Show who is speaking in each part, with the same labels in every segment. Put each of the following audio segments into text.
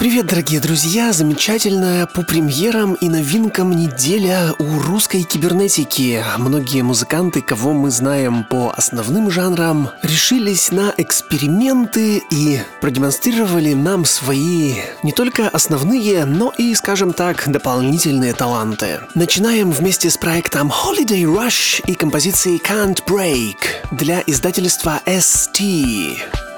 Speaker 1: Привет, дорогие друзья! Замечательная по премьерам и новинкам неделя у русской кибернетики. Многие музыканты, кого мы знаем по основным жанрам, решились на эксперименты и продемонстрировали нам свои не только основные, но и, скажем так, дополнительные таланты. Начинаем вместе с проектом Holiday Rush и композицией Can't Break для издательства ST.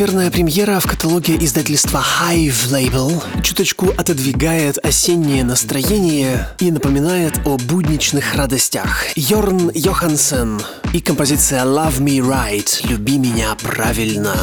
Speaker 1: атмосферная премьера в каталоге издательства Hive Label чуточку отодвигает осеннее настроение и напоминает о будничных радостях. Йорн Йохансен и композиция Love Me Right «Люби меня правильно».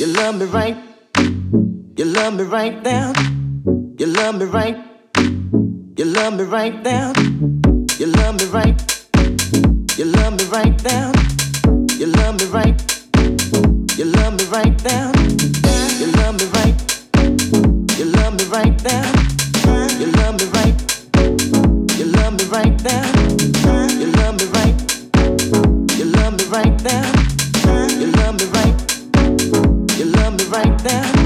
Speaker 2: You love me right. You love me right down. You love me right. You love me right down. You love me right. You love me right down. You love me right. You love me right down. You love me right. You love me right down. You love me right. You love me right down. You love me right. You love me right down. You right
Speaker 3: there.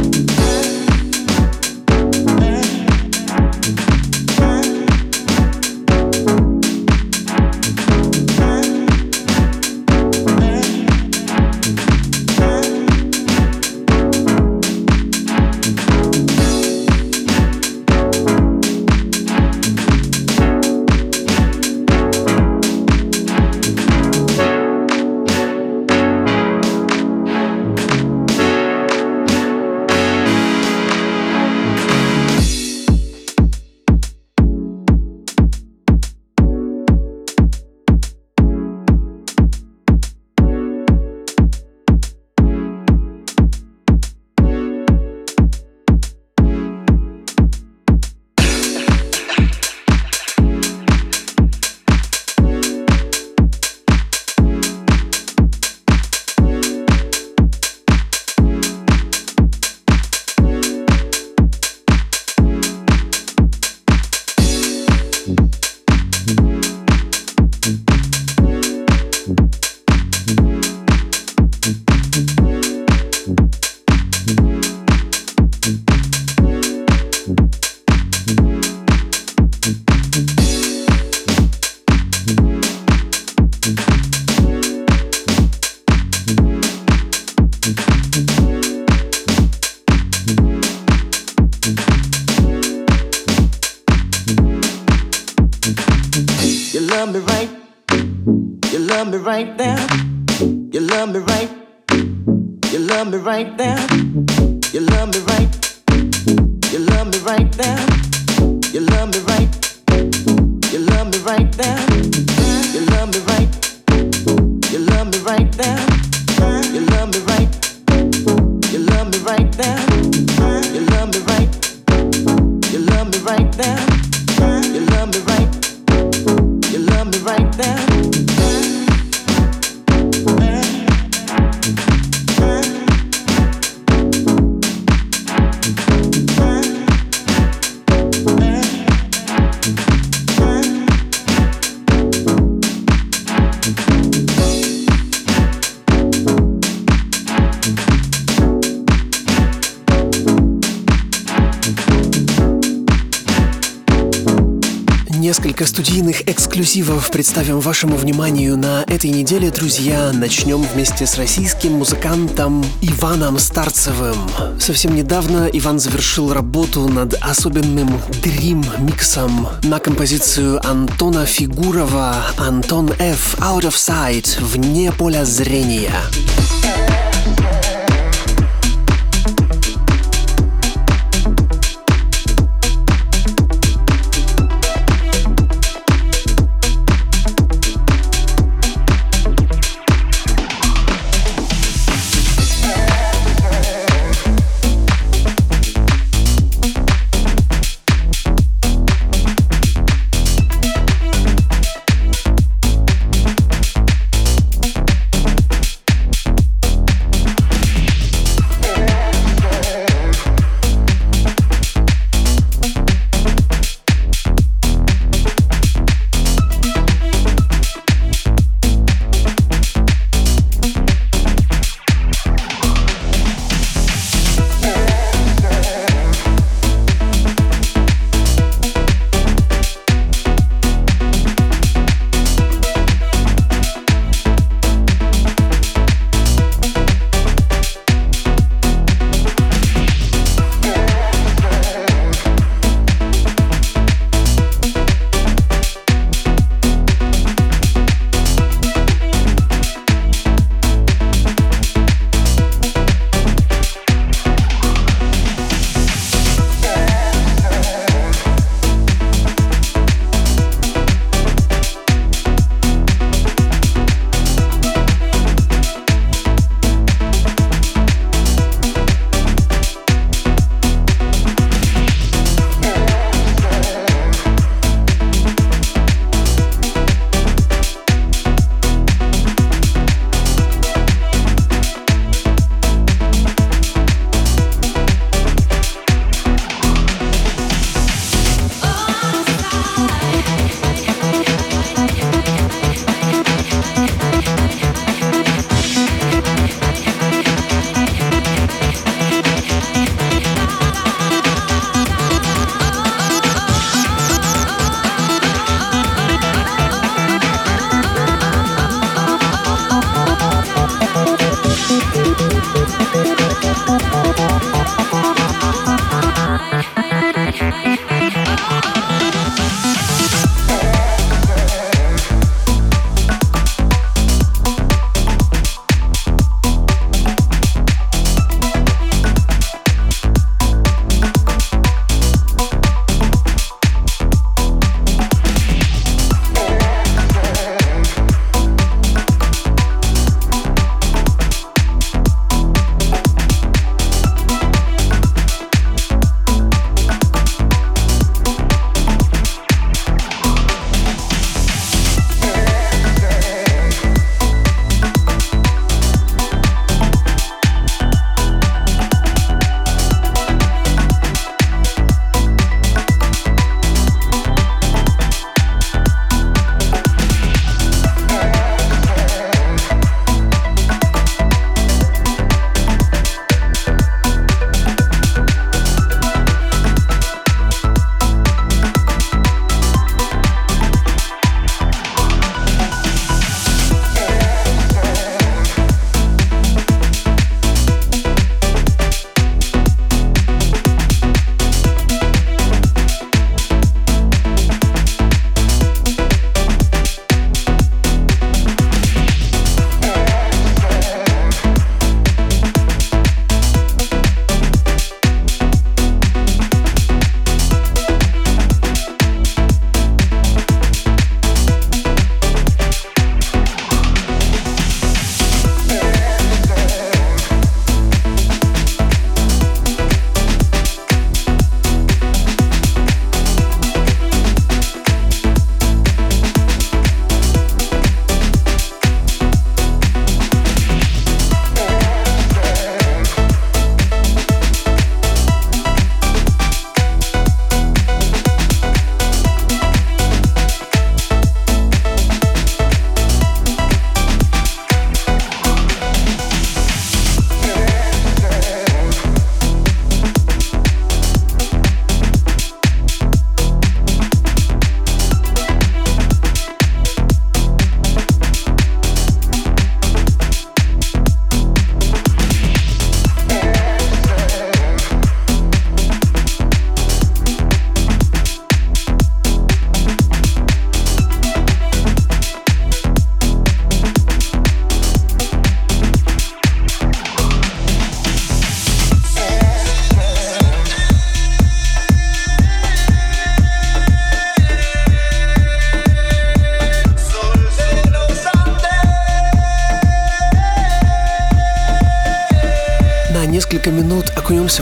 Speaker 3: Эксклюзивов представим вашему вниманию на этой неделе, друзья. Начнем вместе с российским музыкантом Иваном Старцевым. Совсем недавно Иван завершил работу над особенным дрим-миксом на композицию Антона Фигурова «Антон F. Out of Sight» вне поля зрения.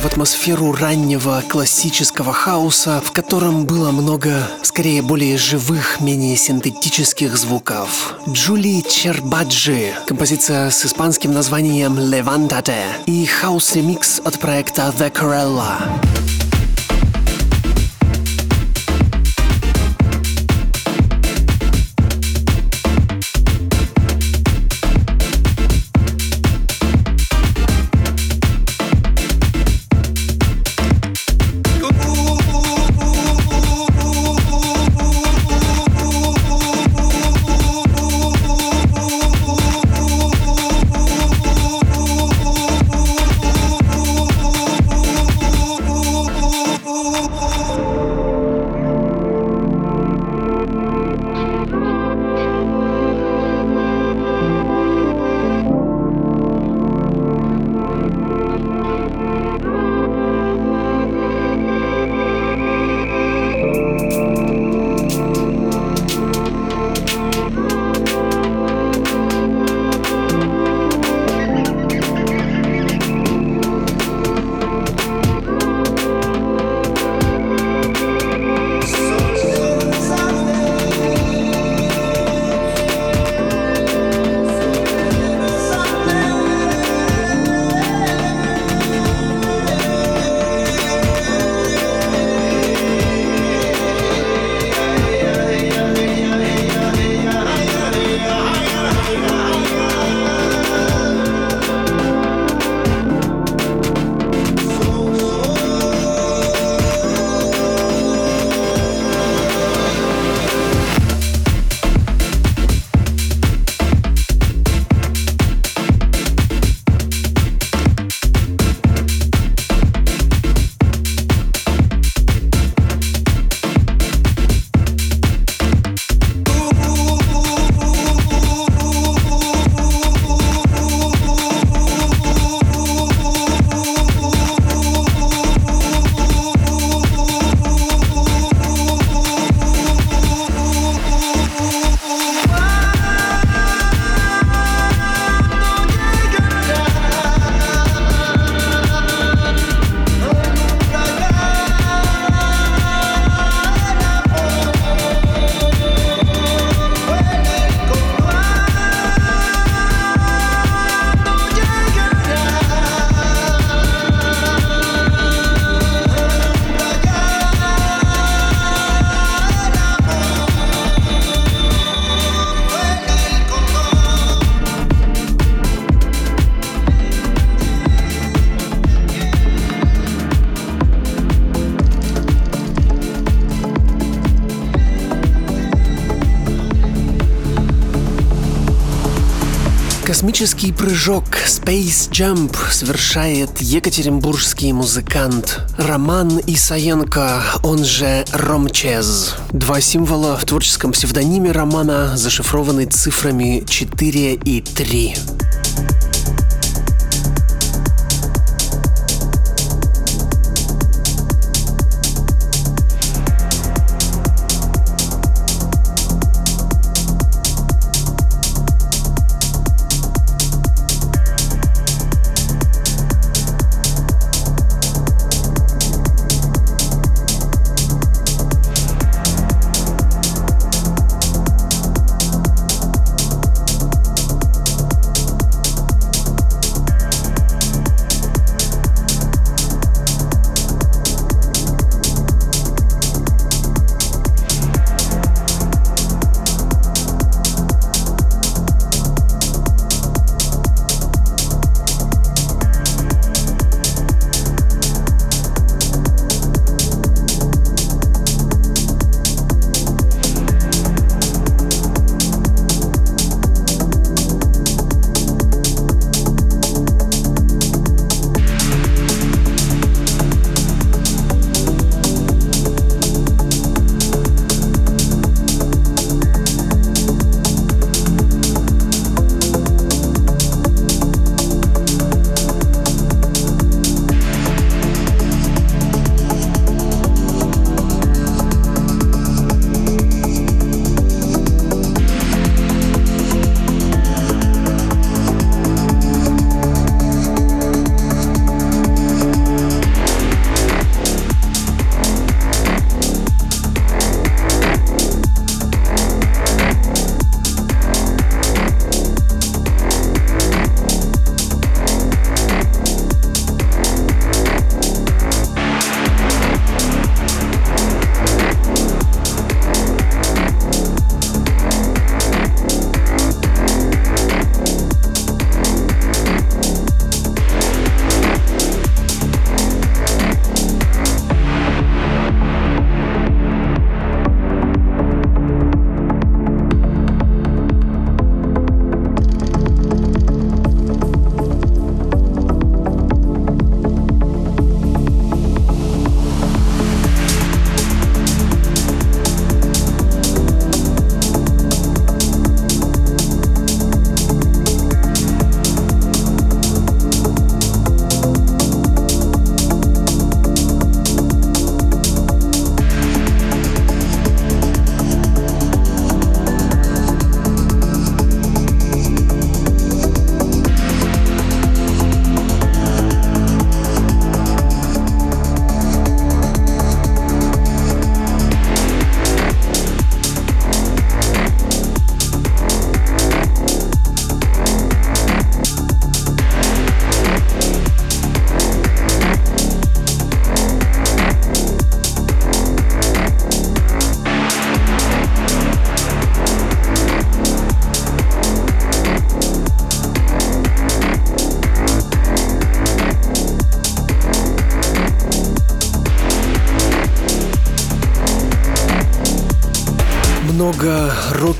Speaker 3: В атмосферу раннего классического хаоса, в котором было много, скорее, более живых, менее синтетических звуков. Джули Чербаджи, композиция с испанским названием «Levantate» и хаос-ремикс от проекта The Corella. Космический прыжок Space Jump совершает екатеринбургский музыкант Роман Исаенко, он же Ромчез. Два символа в творческом псевдониме Романа зашифрованы цифрами 4 и 3.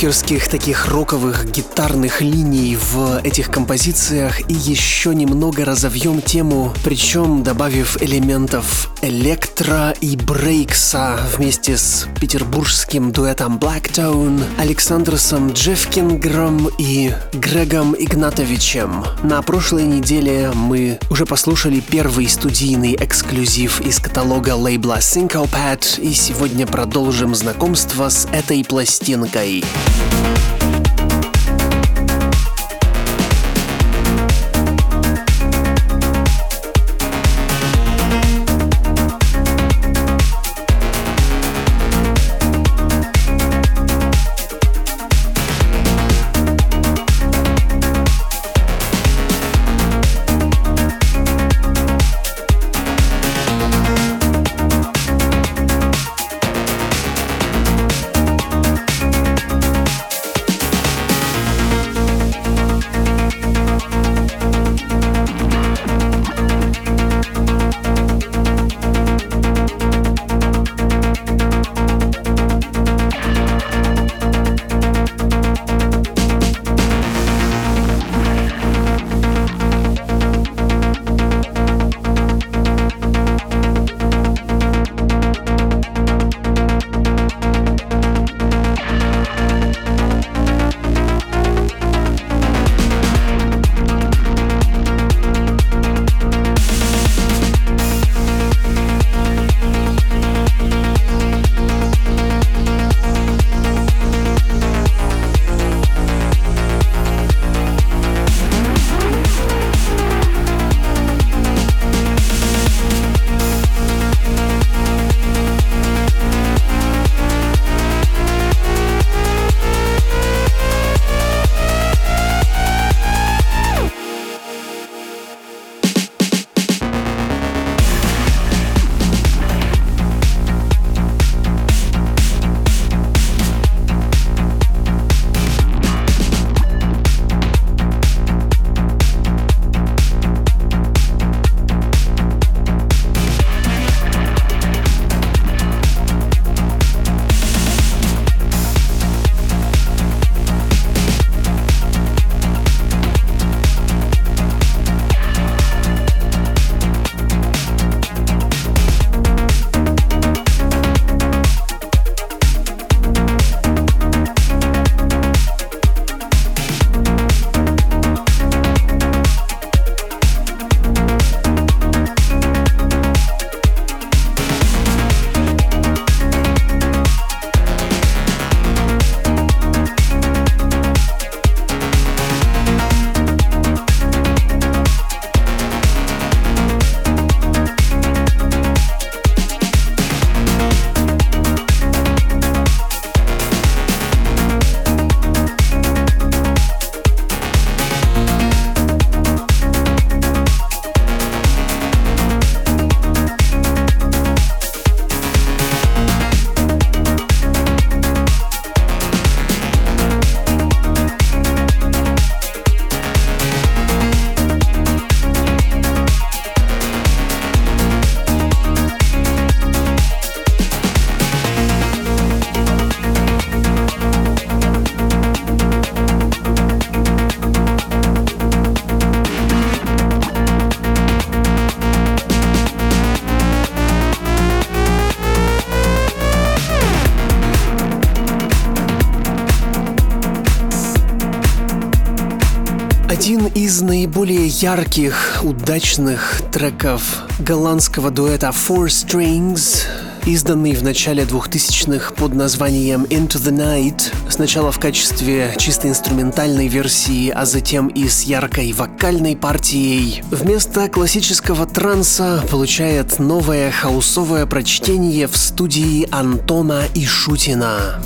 Speaker 3: Рокерских, таких роковых гитарных линий в этих композициях и еще немного разовьем тему, причем добавив элементов электро и брейкса вместе с петербургским дуэтом Blacktone, Александросом Джеффкингром и Грегом Игнатовичем. На прошлой неделе мы уже послушали первый студийный эксклюзив из каталога лейбла Syncopad и сегодня продолжим знакомство с этой пластинкой. Ярких, удачных треков голландского дуэта Four Strings, изданный в начале 2000-х под названием Into the Night, сначала в качестве чисто инструментальной версии, а затем и с яркой вокальной партией, вместо классического транса получает новое хаусовое прочтение в студии Антона Ишутина.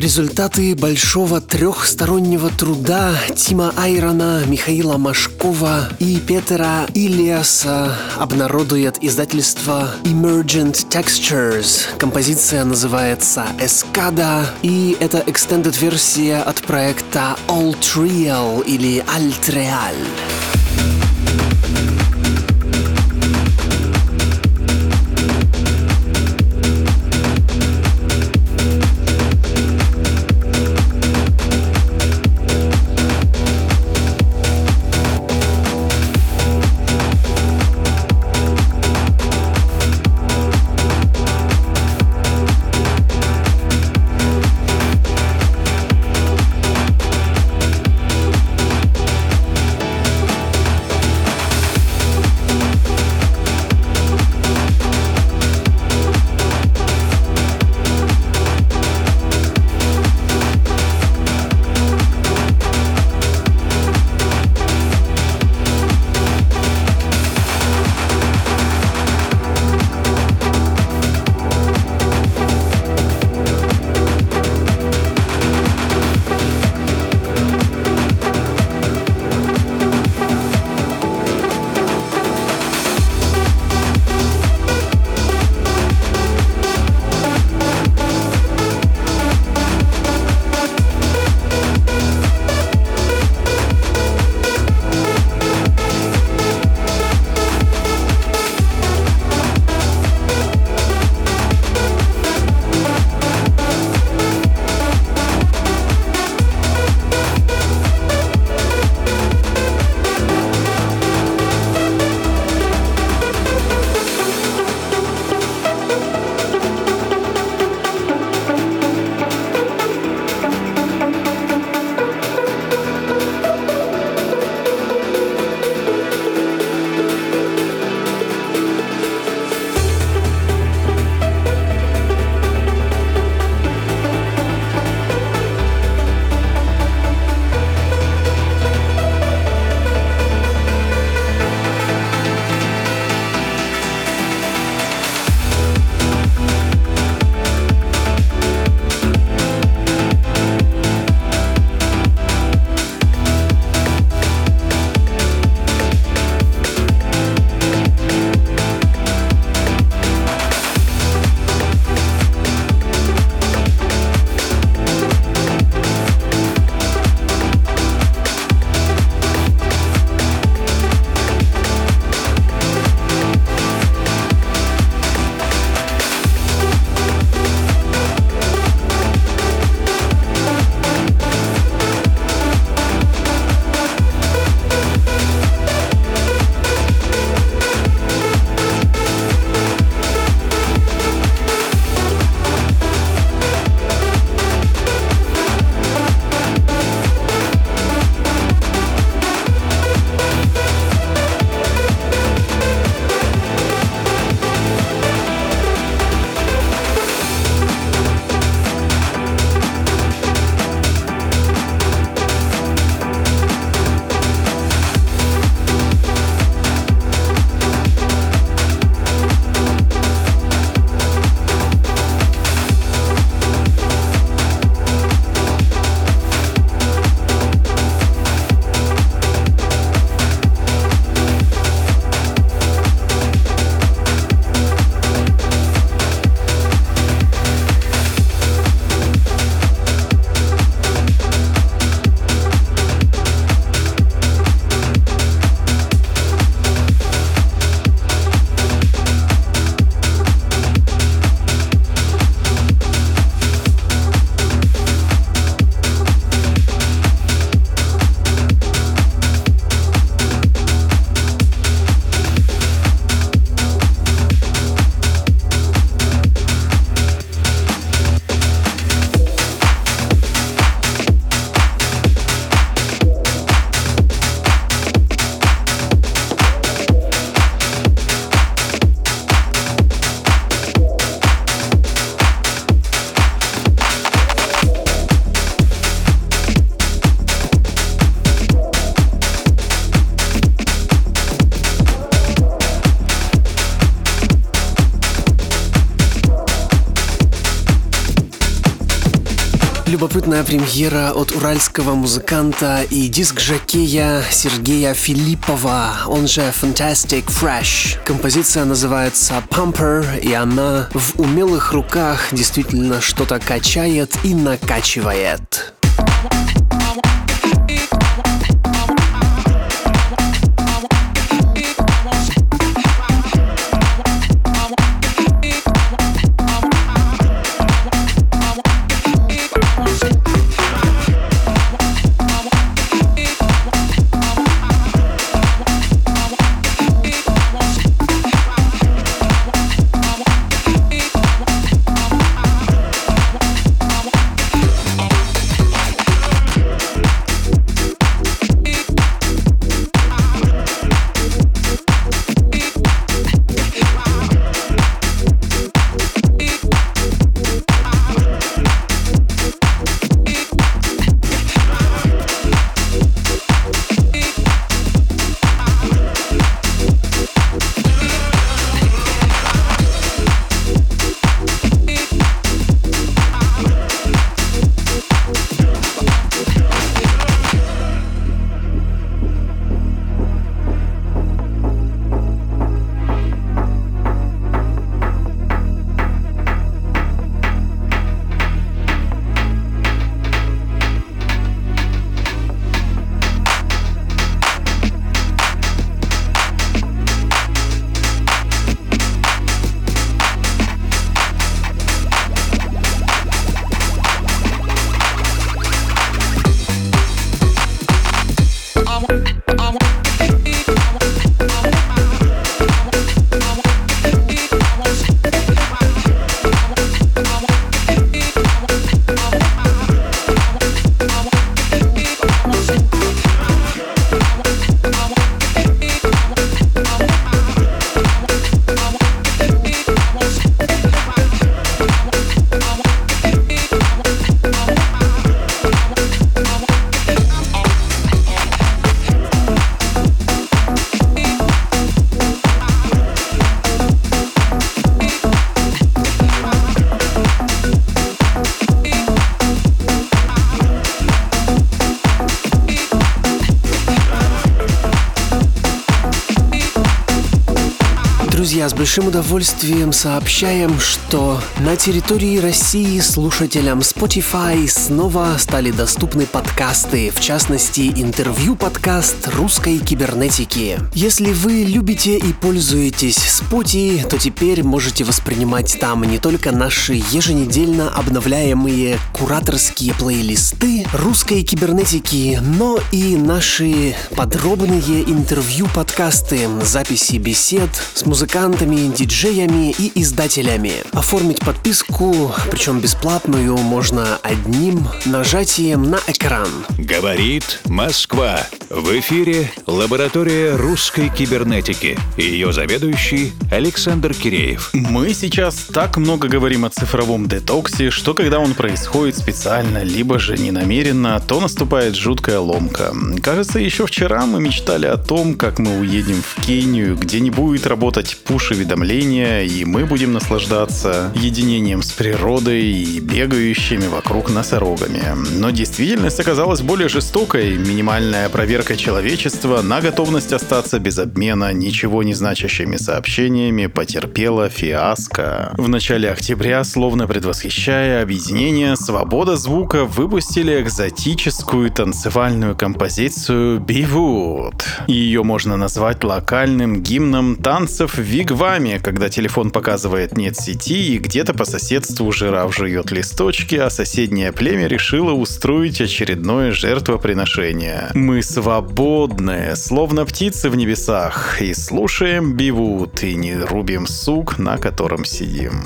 Speaker 3: Результаты большого трехстороннего труда Тима Айрона, Михаила Машкова и Петера Ильяса обнародует издательство Emergent Textures. Композиция называется «Эскада», и это extended версия от проекта Real или Alt Real. Любопытная премьера от уральского музыканта и диск-жокея Сергея Филиппова, он же Fantastic Fresh. Композиция называется Pumper, и она в умелых руках действительно что-то качает и накачивает. Большим удовольствием сообщаем, что на территории России слушателям Spotify снова стали доступны подкасты, в частности интервью-подкаст русской кибернетики. Если вы любите и пользуетесь Spotify, то теперь можете воспринимать там не только наши еженедельно обновляемые кураторские плейлисты русской кибернетики, но и наши подробные интервью-подкасты, записи бесед с музыкантами, музыкантами, диджеями и издателями. Оформить подписку, причем бесплатную, можно одним нажатием на экран.
Speaker 4: Говорит Москва. В эфире лаборатория русской кибернетики. Ее заведующий Александр Киреев.
Speaker 5: Мы сейчас так много говорим о цифровом детоксе, что когда он происходит специально, либо же ненамеренно, то наступает жуткая ломка. Кажется, еще вчера мы мечтали о том, как мы уедем в Кению, где не будет работать пуш уведомления, и мы будем наслаждаться единением с природой и бегающими вокруг носорогами. Но действительность оказалась более жестокой. Минимальная проверка человечества на готовность остаться без обмена ничего не значащими сообщениями потерпела фиаско. В начале октября, словно предвосхищая объединение «Свобода звука», выпустили экзотическую танцевальную композицию «Бивуд». Ее можно назвать локальным гимном танцев Вигва вами, когда телефон показывает нет сети и где-то по соседству жираф жует листочки, а соседнее племя решило устроить очередное жертвоприношение. Мы свободные, словно птицы в небесах, и слушаем бивут, и не рубим сук, на котором сидим.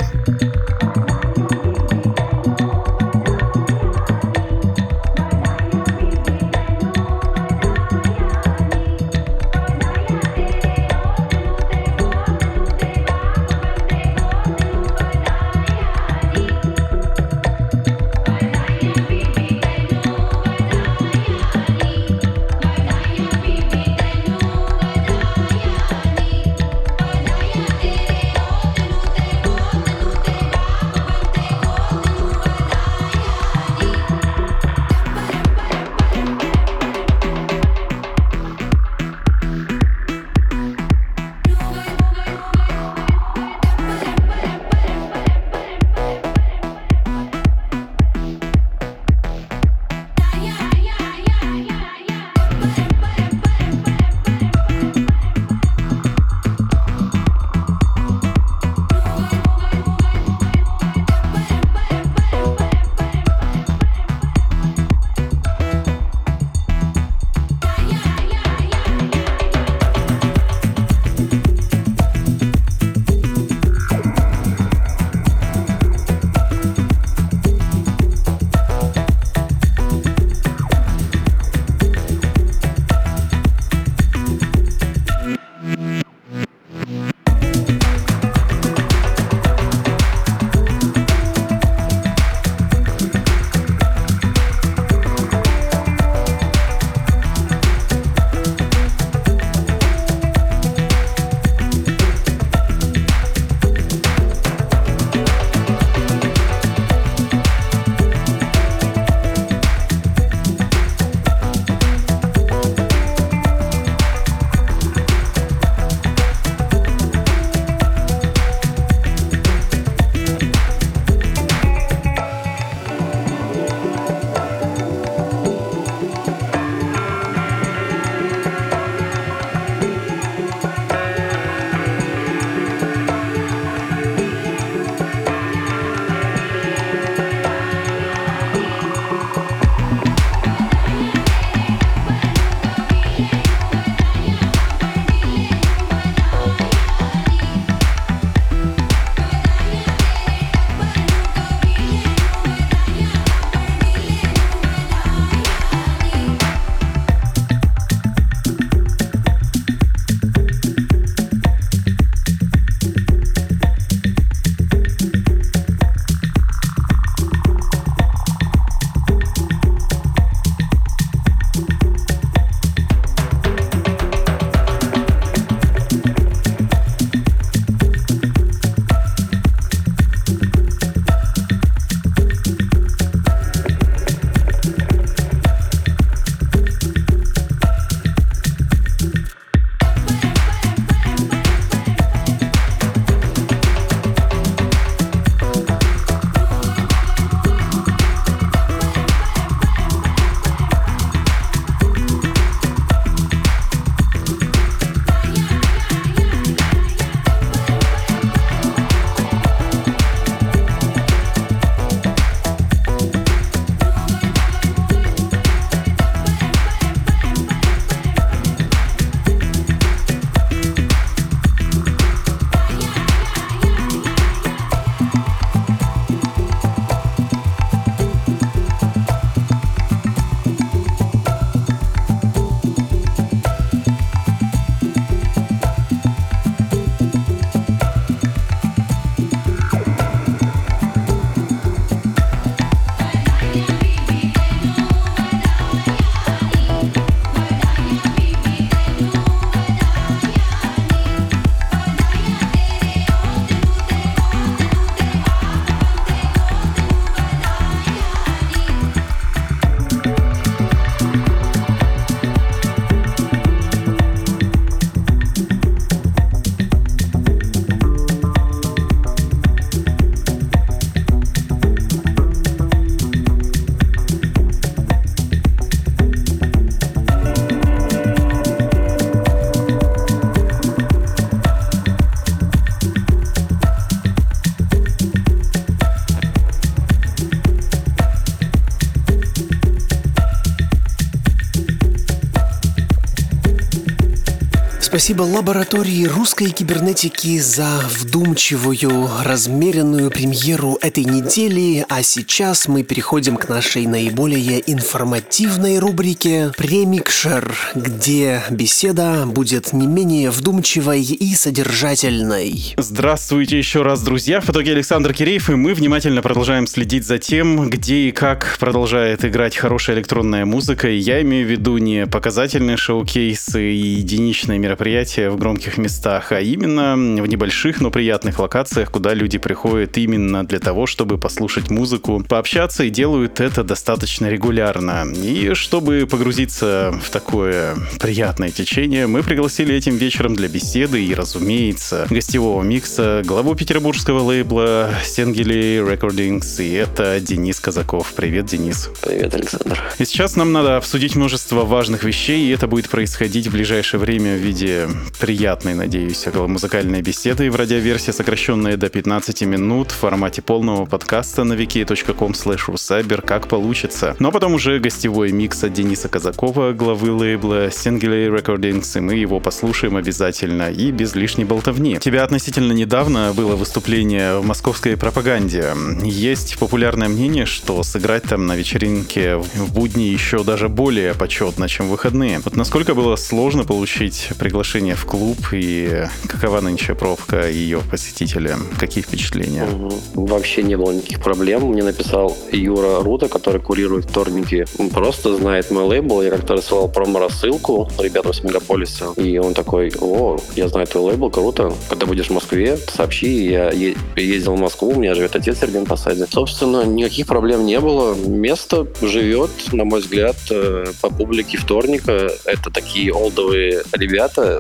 Speaker 3: Спасибо лаборатории русской кибернетики за вдумчивую, размеренную премьеру этой недели, а сейчас мы переходим к нашей наиболее информативной рубрике «Премикшер», где беседа будет не менее вдумчивой и содержательной.
Speaker 5: Здравствуйте еще раз, друзья. В итоге Александр Киреев, и мы внимательно продолжаем следить за тем, где и как продолжает играть хорошая электронная музыка. И я имею в виду не показательные шоу-кейсы и единичные мероприятия в громких местах, а именно в небольших, но приятных локациях, куда люди приходят именно для того, чтобы послушать музыку, пообщаться и делают это достаточно регулярно. И чтобы погрузиться в такое приятное течение, мы пригласили этим вечером для беседы и, разумеется, гостевого микса главу петербургского лейбла Сенгели Recordings, и это Денис Казаков. Привет, Денис.
Speaker 6: Привет, Александр.
Speaker 5: И сейчас нам надо обсудить множество важных вещей, и это будет происходить в ближайшее время в виде приятной, надеюсь, музыкальной беседы в радиоверсии, сокращенная до 15 минут в формате полного подкаста на wiki.com slash как получится. Но потом уже гостевой микс от Дениса Казакова, главы лейбла Singular Recordings, и мы его послушаем обязательно и без лишней болтовни. У тебя относительно недавно было выступление в московской пропаганде. Есть популярное мнение, что сыграть там на вечеринке в будни еще даже более почетно, чем выходные. Вот насколько было сложно получить приглашение в клуб и какова нынче пробка ее посетителя? Какие впечатления?
Speaker 6: Вообще не было никаких проблем. Мне написал Юра Рута, который курирует вторники. Он просто знает мой лейбл. Я как-то рассылал промо-рассылку ребятам с Мегаполиса. И он такой, о, я знаю твой лейбл, круто. Когда будешь в Москве, сообщи. Я е- ездил в Москву, у меня живет отец Сергей Посаде. Собственно, никаких проблем не было. Место живет, на мой взгляд, э, по публике вторника. Это такие олдовые ребята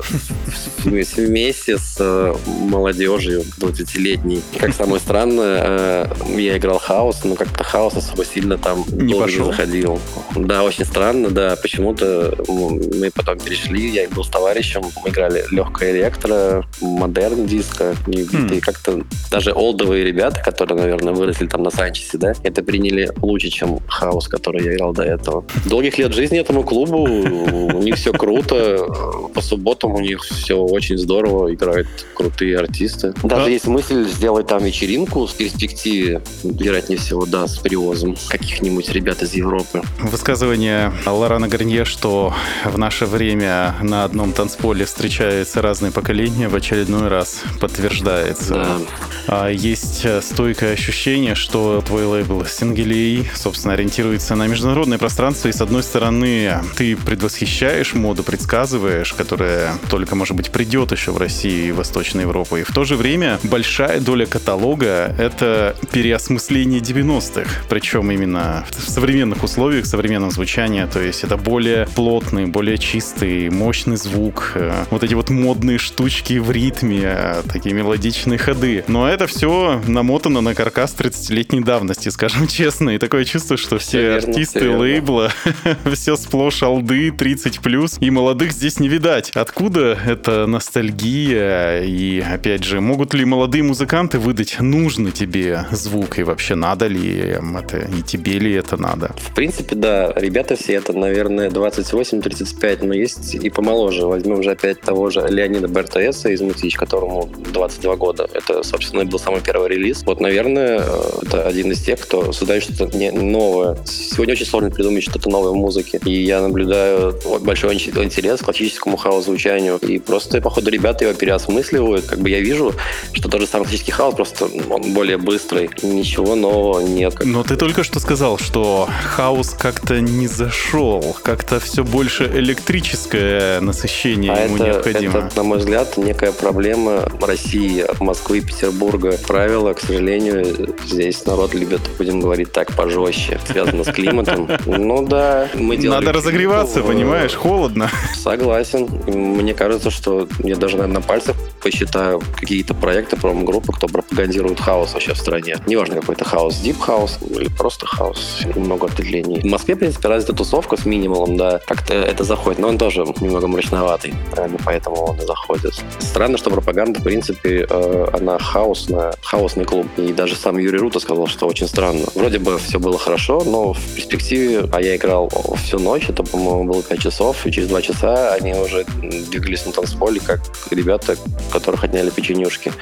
Speaker 6: вместе с э, молодежью 20-летней. Как самое странное, э, я играл хаос, но как-то хаос особо сильно там
Speaker 5: не пошел.
Speaker 6: заходил. Да, очень странно, да. Почему-то мы потом перешли, я был с товарищем, мы играли легкое электро, модерн диско, и, хм. и как-то даже олдовые ребята, которые, наверное, выросли там на Санчесе, да, это приняли лучше, чем хаос, который я играл до этого. Долгих лет жизни этому клубу, у них все круто, по субботам у них все очень здорово, играют крутые артисты. Даже да. есть мысль сделать там вечеринку в перспективе, вероятнее всего, да, с привозом каких-нибудь ребят из Европы.
Speaker 5: Высказывание Лорана Гарнье, что в наше время на одном танцполе встречаются разные поколения, в очередной раз подтверждается. Да. А есть стойкое ощущение, что твой лейбл Сингелей, собственно, ориентируется на международное пространство, и с одной стороны, ты предвосхищаешь моду, предсказываешь, которая только, может быть, придет еще в Россию и Восточной Европу. И в то же время большая доля каталога — это переосмысление 90-х. Причем именно в современных условиях, в современном звучании. То есть это более плотный, более чистый, мощный звук. Э, вот эти вот модные штучки в ритме, э, такие мелодичные ходы. Но это все намотано на каркас 30-летней давности, скажем честно. И такое чувство, что все, все артисты верно, лейбла, все сплошь алды, 30+, и молодых здесь не видать. Откуда эта ностальгия? И, опять же, могут ли молодые музыканты выдать нужный тебе звук? И вообще, надо ли это? И тебе ли это надо?
Speaker 6: В принципе, да. Ребята все это, наверное, 28-35, но есть и помоложе. Возьмем же опять того же Леонида Бертоэса из Мутич, которому 22 года. Это, собственно, был самый первый релиз. Вот, наверное, это один из тех, кто создает что-то новое. Сегодня очень сложно придумать что-то новое в музыке. И я наблюдаю большой интерес к классическому хаос-звучанию. И просто, походу, ребята его переосмысливают. Как бы я вижу, что тот же самый классический хаос, просто он более быстрый. Ничего нового нет.
Speaker 5: Но ты только что сказал, что хаус как-то не зашел. Как-то все больше электрическое насыщение а ему
Speaker 6: это,
Speaker 5: необходимо.
Speaker 6: Это, на мой взгляд, некая проблема России, Москвы, Петербурга. Правила, к сожалению, здесь народ любит, будем говорить так, пожестче. Связано с климатом. Ну да, мы
Speaker 5: делаем... Надо разогреваться, понимаешь? Холодно.
Speaker 6: Согласен. Мне кажется, что я даже, наверное, на пальцах посчитаю какие-то проекты, промо-группы, кто пропагандирует хаус вообще в стране. Неважно, какой-то хаус, deep house или просто хаус, много отделений. В Москве, в принципе, развита тусовка с минималом, да, как-то это заходит, но он тоже немного мрачноватый, поэтому он и заходит. Странно, что пропаганда, в принципе, э, она хаосная, хаосный клуб. И даже сам Юрий Рута сказал, что очень странно. Вроде бы все было хорошо, но в перспективе, а я играл всю ночь, это, по-моему, было 5 часов, и через 2 часа они уже двигались на танцполе, как ребята, которых отняли печенюшки.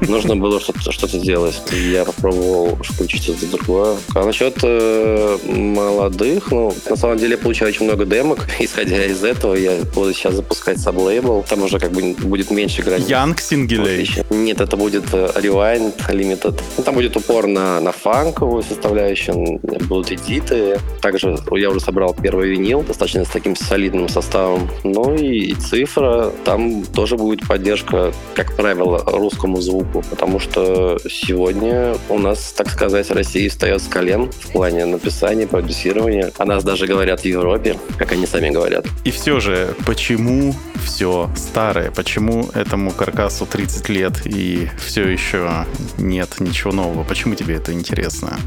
Speaker 6: Нужно было что-то что делать. Я попробовал включить это другое. А насчет э, молодых, ну, на самом деле я получаю очень много демок. Исходя из этого, я буду сейчас запускать саблейбл. Там уже как бы будет меньше границ.
Speaker 5: Young Singulate.
Speaker 6: Нет, это будет э, Rewind Limited. Ну, там будет упор на, на фанковую составляющую, будут эдиты. Также я уже собрал первый винил, достаточно с таким солидным составом. Ну и, и цифра, там тоже будет поддержка, как правило, русскому звуку, потому что сегодня у нас, так сказать, Россия встает с колен в плане написания, продюсирования. О нас даже говорят в Европе, как они сами говорят.
Speaker 5: И все же, почему все старое? Почему этому каркасу 30 лет и все еще нет ничего нового? Почему тебе это интересно?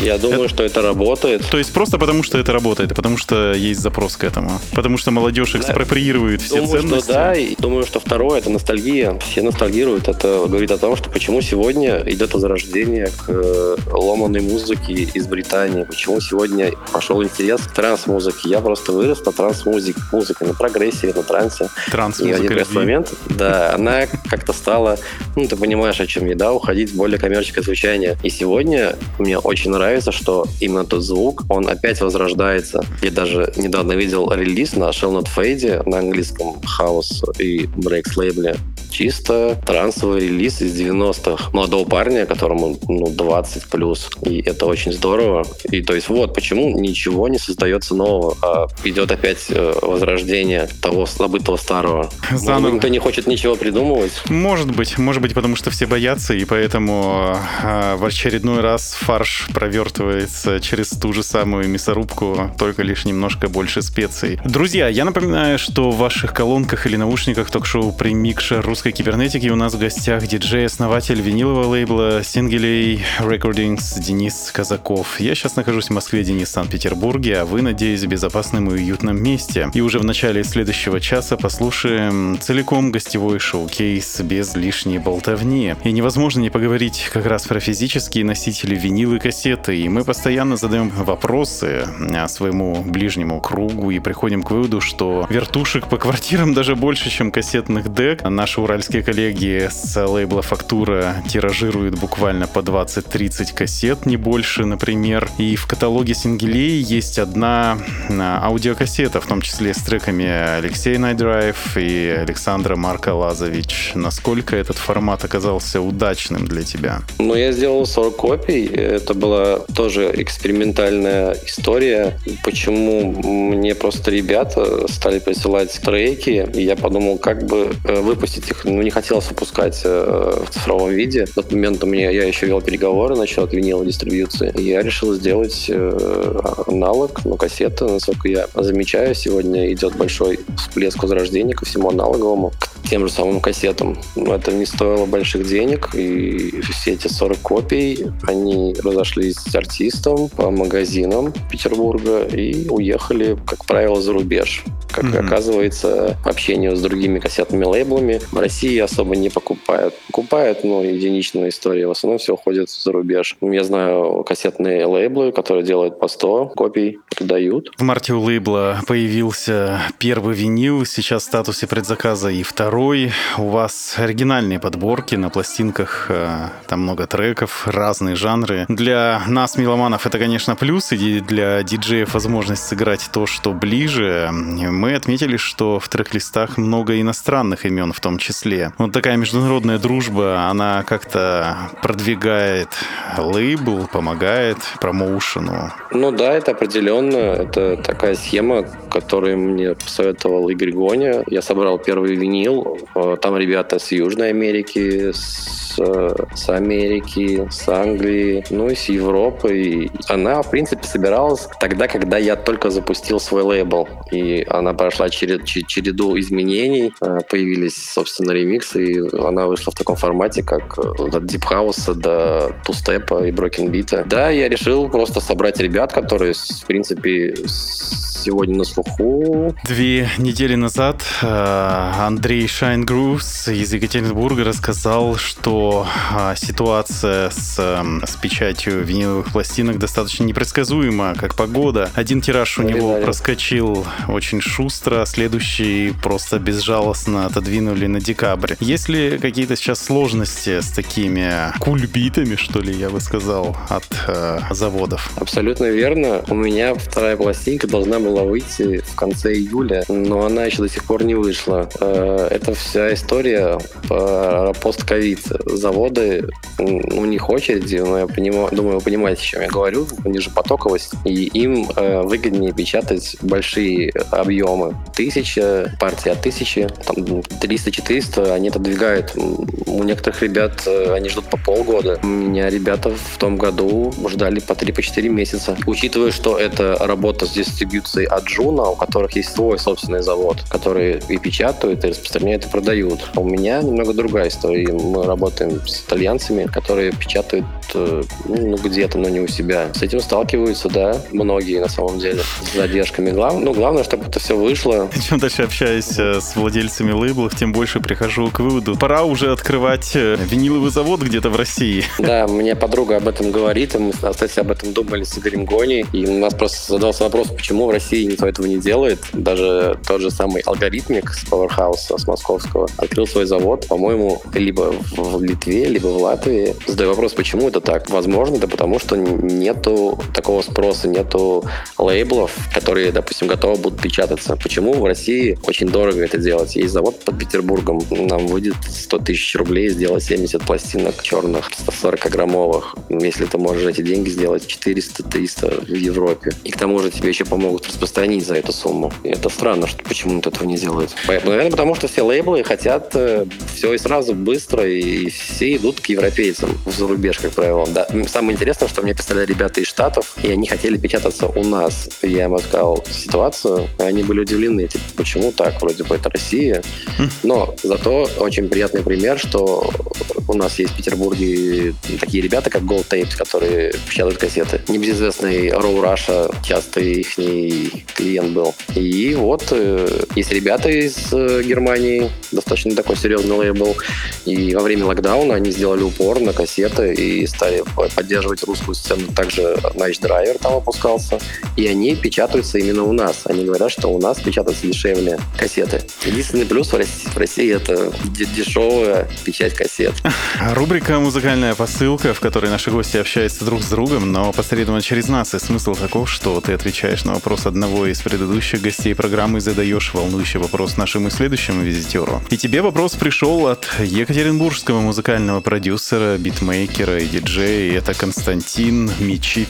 Speaker 6: Я думаю, это... что это работает.
Speaker 5: То есть просто потому, что это работает, потому что есть запрос к этому. Потому что молодежь экспроприирует да. все
Speaker 6: думаю,
Speaker 5: ценности.
Speaker 6: Что да, и думаю, что второе это ностальгия. Все ностальгируют. Это говорит о том, что почему сегодня идет возрождение к э, ломаной музыке из Британии. Почему сегодня пошел интерес к транс-музыке. Я просто вырос на транс-музыке, музыке, на прогрессиве, на трансе.
Speaker 5: Транс-музыка.
Speaker 6: И в один момент, да, она как-то стала, ну, ты понимаешь, о чем я, да, уходить в более коммерческое звучание. И сегодня мне очень нравится, что именно тот звук, он опять возрождается. Я даже недавно видел релиз на Shell Not Fade на английском House и Breaks лейбле. Чисто трансовый релиз из 90-х молодого парня, которому ну, 20 плюс. И это очень здорово. И то есть вот почему ничего не создается нового, а идет опять э, возрождение того забытого старого. Заново. Никто не хочет ничего придумывать.
Speaker 5: Может быть, может быть, потому что все боятся, и поэтому э, в очередной раз фарш провертывается через ту же самую мясорубку, только лишь немножко больше специй. Друзья, я напоминаю, что в ваших колонках или наушниках ток-шоу «Примикша русской кибернетики» у нас в гостях диджей-основатель винилового лейбла Singulay Recordings Денис Казаков. Я сейчас нахожусь в Москве, Денис, в Санкт-Петербурге, а вы, надеюсь, в безопасном и уютном месте. И уже в начале следующего часа послушаем целиком гостевой шоу-кейс без лишней болтовни. И невозможно не поговорить как раз про физические носители винилы кассеты. И мы постоянно задаем вопросы а, своему ближнему кругу и приходим к выводу, что вертушек по квартирам даже больше, чем кассетных дек. Наши уральские коллеги с лейбла «Фактура» тиражируют буквально по 20-30 кассет, не больше, например. И в каталоге Сингелей есть одна а, аудиокассета, в том числе с треками Алексея Найдрайв и Александра Марка Лазович. Насколько этот формат оказался удачным для тебя?
Speaker 6: Ну, я сделал 40 копий. Это была тоже экспериментальная история. Почему мне просто ребята стали присылать треки, я подумал, как бы э, выпустить их. Ну, не хотелось выпускать э, в цифровом виде. В тот момент у меня я еще вел переговоры насчет виниловой дистрибьюции. И я решил сделать э, аналог, ну, кассета, насколько я замечаю, сегодня идет большой всплеск возрождения ко всему аналоговому, к тем же самым кассетам. Это не стоило больших денег, и все эти 40 копий, они разошлись с артистом по магазинам Петербурга и уехали, как правило, за рубеж. Как mm-hmm. оказывается, общение с другими кассетными лейблами в России особо не покупают. Покупают, но единичная история. В основном все уходит за рубеж. Я знаю кассетные лейблы, которые делают по 100 копий, продают.
Speaker 5: В марте у лейбла появился первый винил, сейчас в статусе предзаказа и второй. У вас оригинальные подборки на пластинках, э, там много треков, разные жанры. Для нас, меломанов, это, конечно, плюс, и для диджеев возможность сыграть то, что ближе мы отметили, что в трек-листах много иностранных имен в том числе. Вот такая международная дружба, она как-то продвигает лейбл, помогает промоушену.
Speaker 6: Ну да, это определенно. Это такая схема, которую мне посоветовал Игорь Гоня. Я собрал первый винил. Э, там ребята с Южной Америки, с, с Америки, с Англии, ну и с Европы. И она, в принципе, собиралась тогда, когда я только запустил свой лейбл. И она прошла черед, череду изменений, э, появились, собственно, ремиксы, и она вышла в таком формате, как от Deep House до Тустепа и Beat. Да, я решил просто собрать ребят, которые, в принципе, сегодня на слуху.
Speaker 5: Две недели назад э, Андрей Шайнгрус из Екатеринбурга рассказал, что э, ситуация с, э, с печатью виниловых пластинок достаточно непредсказуема, как погода. Один тираж у него проскочил очень шустро, следующий просто безжалостно отодвинули на декабрь. Есть ли какие-то сейчас сложности с такими кульбитами, что ли, я бы сказал, от э, заводов?
Speaker 6: Абсолютно верно. У меня вторая пластинка должна была была выйти в конце июля, но она еще до сих пор не вышла. Э, это вся история по постковид. Заводы, у них очереди, но я понимаю, думаю, вы понимаете, о чем я говорю, у же потоковость, и им э, выгоднее печатать большие объемы. Тысяча партий от тысячи, там 300-400, они отодвигают. У некоторых ребят э, они ждут по полгода. У меня ребята в том году ждали по 3-4 месяца. Учитывая, что это работа с дистрибьюцией от Джуна, у которых есть свой собственный завод, который и печатают, и распространяют, и продают. А у меня немного другая история. Мы работаем с итальянцами, которые печатают э, ну, где-то, но не у себя. С этим сталкиваются, да, многие на самом деле, с задержками. Главное, ну, главное, чтобы это все вышло.
Speaker 5: Чем дальше общаюсь э, с владельцами лейблов, тем больше прихожу к выводу. Пора уже открывать э, виниловый завод где-то в России.
Speaker 6: Да, мне подруга об этом говорит, и мы, кстати, об этом думали с Игорем Гони, и у нас просто задался вопрос, почему в России России никто этого не делает. Даже тот же самый алгоритмик с Powerhouse, с московского, открыл свой завод, по-моему, либо в Литве, либо в Латвии. Задаю вопрос, почему это так? Возможно, это потому, что нету такого спроса, нету лейблов, которые, допустим, готовы будут печататься. Почему в России очень дорого это делать? Есть завод под Петербургом, нам выйдет 100 тысяч рублей сделать 70 пластинок черных, 140-граммовых. Если ты можешь эти деньги сделать 400-300 в Европе. И к тому же тебе еще помогут распространить за эту сумму. И это странно, что почему то этого не делают. Наверное, потому что все лейблы хотят э, все и сразу быстро, и все идут к европейцам в зарубеж, как правило. Да. Самое интересное, что мне писали ребята из Штатов, и они хотели печататься у нас. Я им рассказал ситуацию, они были удивлены, типа, почему так? Вроде бы это Россия. Хм. Но зато очень приятный пример, что у нас есть в Петербурге такие ребята, как Gold Tapes, которые печатают кассеты. Небезызвестный Row Russia, часто их клиент был. И вот э, есть ребята из э, Достаточно такой серьезный лейбл, и во время локдауна они сделали упор на кассеты и стали поддерживать русскую сцену. Также Nice Driver там выпускался, и они печатаются именно у нас. Они говорят, что у нас печатаются дешевле кассеты. Единственный плюс в России, в России это дешевая печать кассет.
Speaker 5: Рубрика «Музыкальная посылка», в которой наши гости общаются друг с другом, но посредственно через нас. И смысл таков, что ты отвечаешь на вопрос одного из предыдущих гостей программы и задаешь волнующий вопрос нашему следующему визитеру. И тебе вопрос пришел от екатеринбургского музыкального продюсера, битмейкера и диджея. Это Константин Мичи.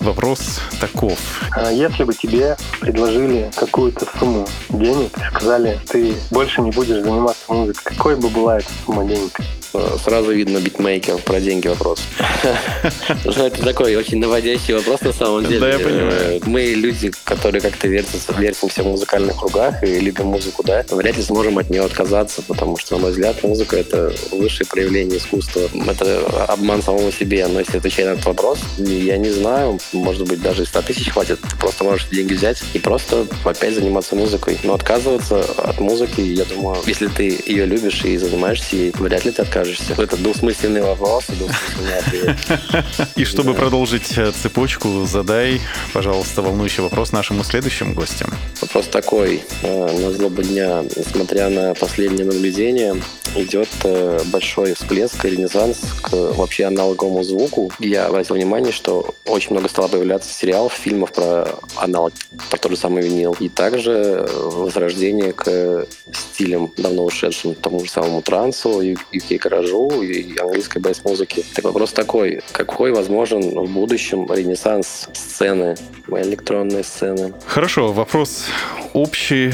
Speaker 5: Вопрос таков.
Speaker 7: А если бы тебе предложили какую-то сумму денег, сказали, ты больше не будешь заниматься музыкой, какой бы была эта сумма денег?
Speaker 6: Сразу видно битмейкер, про деньги вопрос. Это такой очень наводящий вопрос на самом деле.
Speaker 5: Да, я понимаю.
Speaker 6: Мы люди, которые как-то вертимся в музыкальных кругах и любим музыку, да, вряд ли сможем от нее отказаться, потому что, на мой взгляд, музыка — это высшее проявление искусства. Это обман самого себе. Но если отвечать на этот вопрос, я не знаю, может быть, даже и 100 тысяч хватит. Ты просто можешь деньги взять и просто опять заниматься музыкой. Но отказываться от музыки, я думаю, если ты ее любишь и занимаешься ей, вряд ли ты откажешься. Это двусмысленный вопрос и двусмысленный ответ.
Speaker 5: И чтобы продолжить э, цепочку, задай, пожалуйста, волнующий вопрос нашему следующему гостю.
Speaker 6: Вопрос такой. Э, на злобу дня, несмотря на последние наблюдения, идет э, большой всплеск и ренессанс к вообще аналоговому звуку. Я обратил внимание, что очень много стало появляться сериалов, фильмов про аналог, про тот же самый винил. И также возрождение к стилям, давно ушедшим, тому же самому трансу, UK-гаражу и английской бейс-музыки. Так вопрос такой, какой возможен в будущем ренессанс сцены, электронной сцены?
Speaker 5: Хорошо, вопрос общий,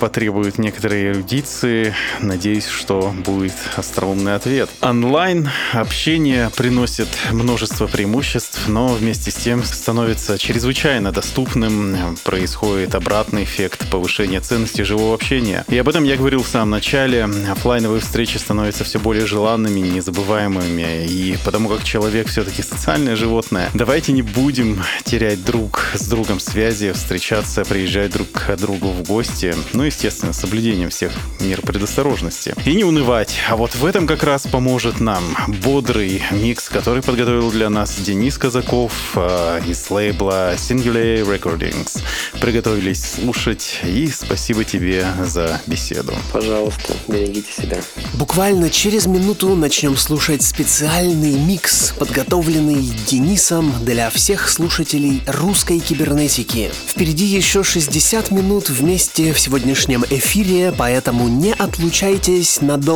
Speaker 5: потребует некоторой эрудиции. Надеюсь, что будет остроумный ответ. Онлайн общение приносит множество преимуществ, но вместе с тем становится чрезвычайно доступным. Происходит обратный эффект повышения ценности живого общения. И об этом я говорил в самом начале. Оффлайновые встречи становятся все более желанными, незабываемыми. И потому как человек все-таки социальное животное, давайте не будем терять друг с другом связи, встречаться, приезжать друг к другу в гости. Ну, естественно, с соблюдением всех мер предосторожности. И не унывать. А вот в этом как раз поможет нам бодрый микс, который подготовил для нас Денис Казаков э, из лейбла Singular Recordings. Приготовились слушать, и спасибо тебе за беседу.
Speaker 6: Пожалуйста, берегите себя.
Speaker 3: Буквально через минуту начнем слушать специальный микс, подготовленный Денисом для всех слушателей русской кибернетики. Впереди еще 60 минут вместе в сегодняшнем эфире, поэтому не отлучайтесь надолго.